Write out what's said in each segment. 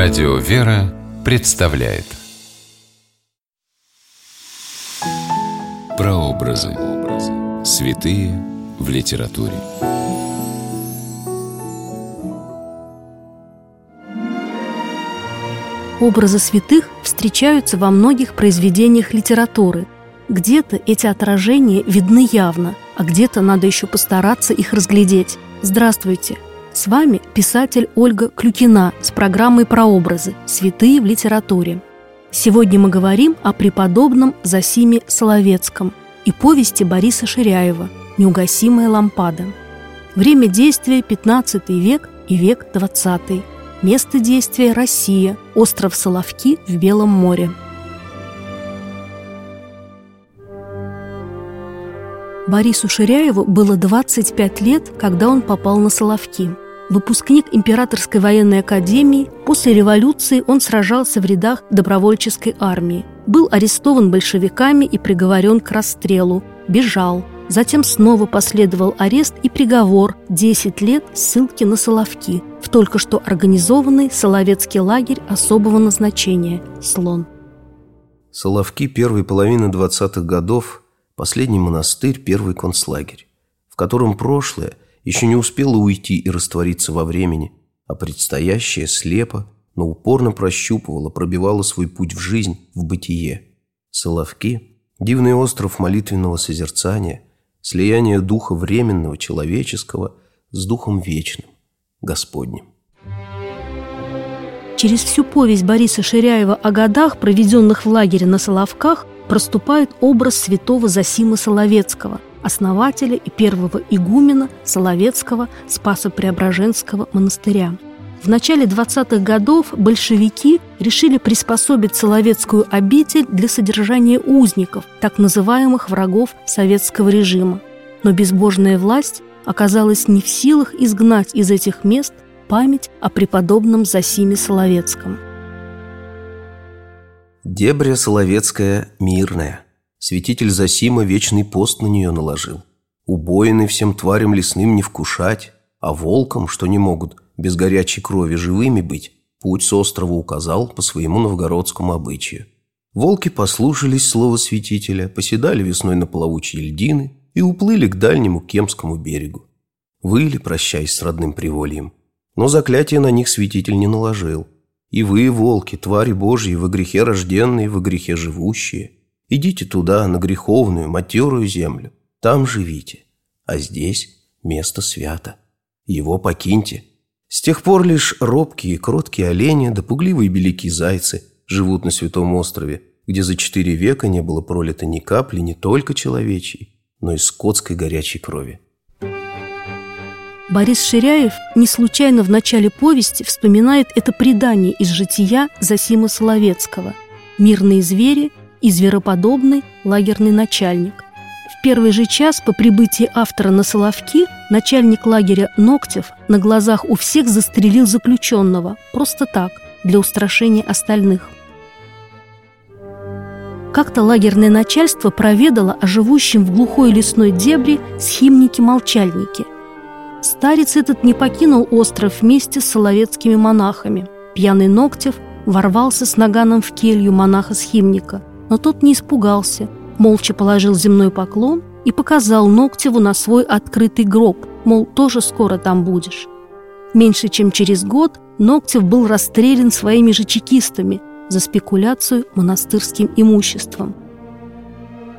Радио «Вера» представляет Прообразы. Святые в литературе. Образы святых встречаются во многих произведениях литературы. Где-то эти отражения видны явно, а где-то надо еще постараться их разглядеть. Здравствуйте! С вами писатель Ольга Клюкина с программой «Прообразы. Святые в литературе». Сегодня мы говорим о преподобном Засиме Соловецком и повести Бориса Ширяева «Неугасимая лампада». Время действия – 15 век и век 20. Место действия – Россия, остров Соловки в Белом море. Борису Ширяеву было 25 лет, когда он попал на Соловки – Выпускник Императорской военной академии, после революции он сражался в рядах добровольческой армии. Был арестован большевиками и приговорен к расстрелу. Бежал. Затем снова последовал арест и приговор – 10 лет ссылки на Соловки в только что организованный Соловецкий лагерь особого назначения – «Слон». Соловки первой половины 20-х годов – последний монастырь, первый концлагерь, в котором прошлое – еще не успела уйти и раствориться во времени, а предстоящее слепо, но упорно прощупывала, пробивала свой путь в жизнь, в бытие. Соловки – дивный остров молитвенного созерцания, слияние духа временного, человеческого с духом вечным, Господним. Через всю повесть Бориса Ширяева о годах, проведенных в лагере на Соловках, проступает образ святого Засима Соловецкого, основателя и первого игумена Соловецкого Спасо-Преображенского монастыря. В начале 20-х годов большевики решили приспособить Соловецкую обитель для содержания узников, так называемых врагов советского режима. Но безбожная власть оказалась не в силах изгнать из этих мест память о преподобном Засиме Соловецком. Дебря Соловецкая мирная – Святитель Засима вечный пост на нее наложил. Убоины всем тварям лесным не вкушать, а волкам, что не могут без горячей крови живыми быть, путь с острова указал по своему новгородскому обычаю. Волки послушались слова святителя, поседали весной на плавучие льдины и уплыли к дальнему Кемскому берегу. Выли, прощаясь с родным привольем. Но заклятие на них святитель не наложил. И вы, волки, твари Божьи, во грехе рожденные, во грехе живущие – Идите туда, на греховную, матерую землю. Там живите. А здесь место свято. Его покиньте. С тех пор лишь робкие и кроткие олени да пугливые белики зайцы живут на Святом острове, где за четыре века не было пролито ни капли не только человечьей, но и скотской горячей крови. Борис Ширяев не случайно в начале повести вспоминает это предание из жития Засима Соловецкого «Мирные звери и звероподобный лагерный начальник. В первый же час по прибытии автора на Соловки начальник лагеря Ногтев на глазах у всех застрелил заключенного, просто так, для устрашения остальных. Как-то лагерное начальство проведало о живущем в глухой лесной дебри схимнике-молчальнике. Старец этот не покинул остров вместе с соловецкими монахами. Пьяный Ногтев ворвался с наганом в келью монаха-схимника – но тот не испугался, молча положил земной поклон и показал Ногтеву на свой открытый гроб, мол, тоже скоро там будешь. Меньше чем через год Ногтев был расстрелян своими же чекистами за спекуляцию монастырским имуществом.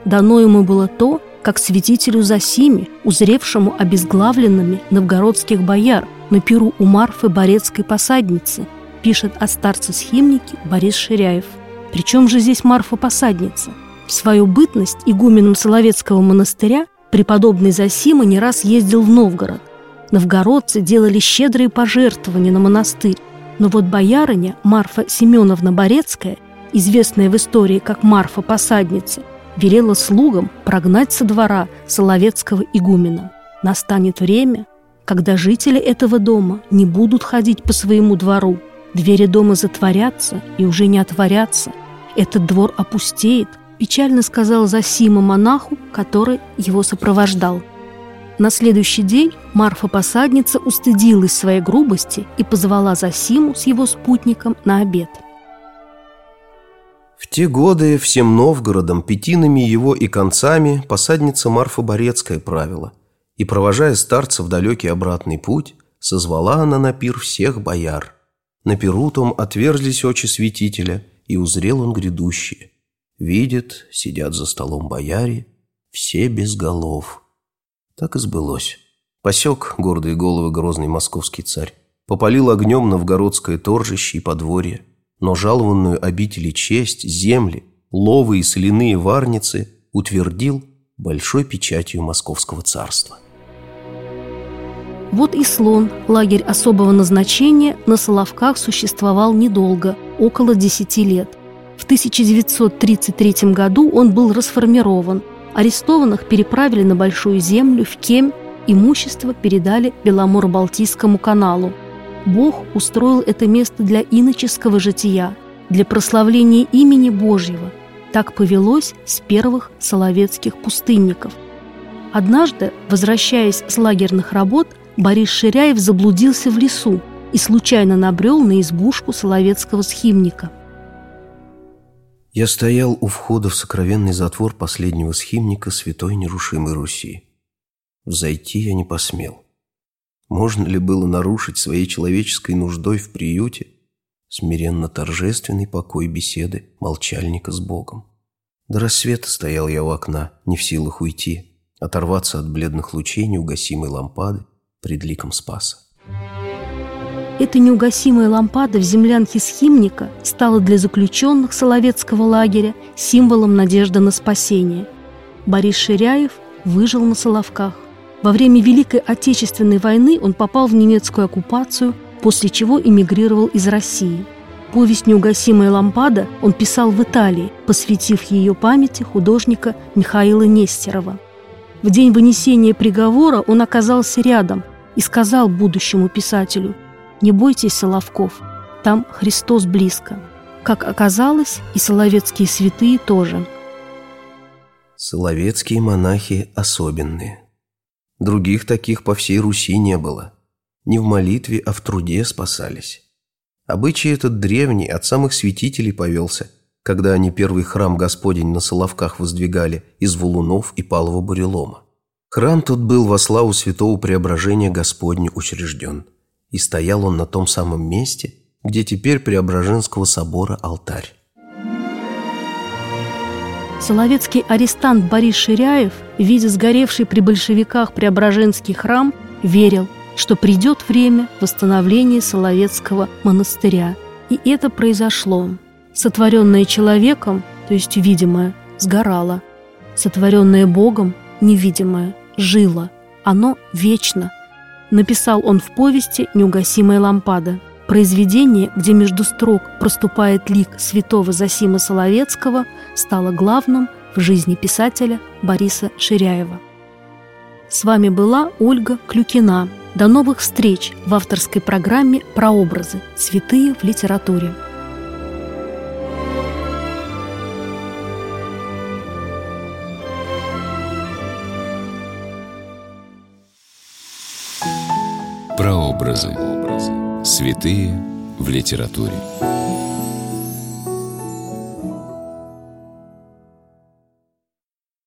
Дано ему было то, как святителю Засиме, узревшему обезглавленными новгородских бояр на перу у Марфы Борецкой посадницы, пишет о старце-схимнике Борис Ширяев – причем же здесь Марфа-посадница? В свою бытность игуменом Соловецкого монастыря преподобный Засима не раз ездил в Новгород. Новгородцы делали щедрые пожертвования на монастырь, но вот боярыня Марфа Семеновна Борецкая, известная в истории как Марфа-посадница, велела слугам прогнать со двора Соловецкого игумена. Настанет время, когда жители этого дома не будут ходить по своему двору, Двери дома затворятся и уже не отворятся. Этот двор опустеет, печально сказал Засима монаху, который его сопровождал. На следующий день Марфа-посадница устыдилась своей грубости и позвала Засиму с его спутником на обед. В те годы всем Новгородом, пятинами его и концами посадница Марфа Борецкая правила, и, провожая старца в далекий обратный путь, созвала она на пир всех бояр. На пиру том отверзлись очи святителя, и узрел он грядущее. Видит, сидят за столом бояре, все без голов – так и сбылось. Посек гордые головы грозный московский царь. Попалил огнем новгородское торжище и подворье. Но жалованную обители честь, земли, ловы и соляные варницы утвердил большой печатью московского царства. Вот и слон, лагерь особого назначения, на Соловках существовал недолго, около 10 лет. В 1933 году он был расформирован – Арестованных переправили на Большую Землю, в Кем, имущество передали Беломоро-Балтийскому каналу. Бог устроил это место для иноческого жития, для прославления имени Божьего. Так повелось с первых соловецких пустынников. Однажды, возвращаясь с лагерных работ, Борис Ширяев заблудился в лесу и случайно набрел на избушку соловецкого схимника – я стоял у входа в сокровенный затвор последнего схимника Святой Нерушимой Руси. Взойти я не посмел. Можно ли было нарушить своей человеческой нуждой в приюте смиренно-торжественный покой беседы молчальника с Богом? До рассвета стоял я у окна, не в силах уйти, оторваться от бледных лучей неугасимой лампады пред ликом Спаса. Эта неугасимая лампада в землянке схимника стала для заключенных Соловецкого лагеря символом надежды на спасение. Борис Ширяев выжил на Соловках. Во время Великой Отечественной войны он попал в немецкую оккупацию, после чего эмигрировал из России. Повесть «Неугасимая лампада» он писал в Италии, посвятив ее памяти художника Михаила Нестерова. В день вынесения приговора он оказался рядом и сказал будущему писателю – не бойтесь Соловков, там Христос близко. Как оказалось, и соловецкие святые тоже. Соловецкие монахи особенные. Других таких по всей Руси не было. Не в молитве, а в труде спасались. Обычай этот древний от самых святителей повелся, когда они первый храм Господень на Соловках воздвигали из валунов и палого бурелома. Храм тот был во славу святого преображения Господня учрежден – и стоял он на том самом месте, где теперь Преображенского собора алтарь. Соловецкий арестант Борис Ширяев, видя сгоревший при большевиках Преображенский храм, верил, что придет время восстановления Соловецкого монастыря. И это произошло. Сотворенное человеком, то есть видимое, сгорало. Сотворенное Богом, невидимое, жило. Оно вечно – написал он в повести «Неугасимая лампада». Произведение, где между строк проступает лик святого Засима Соловецкого, стало главным в жизни писателя Бориса Ширяева. С вами была Ольга Клюкина. До новых встреч в авторской программе «Прообразы. Святые в литературе». Прообразы. Святые в литературе.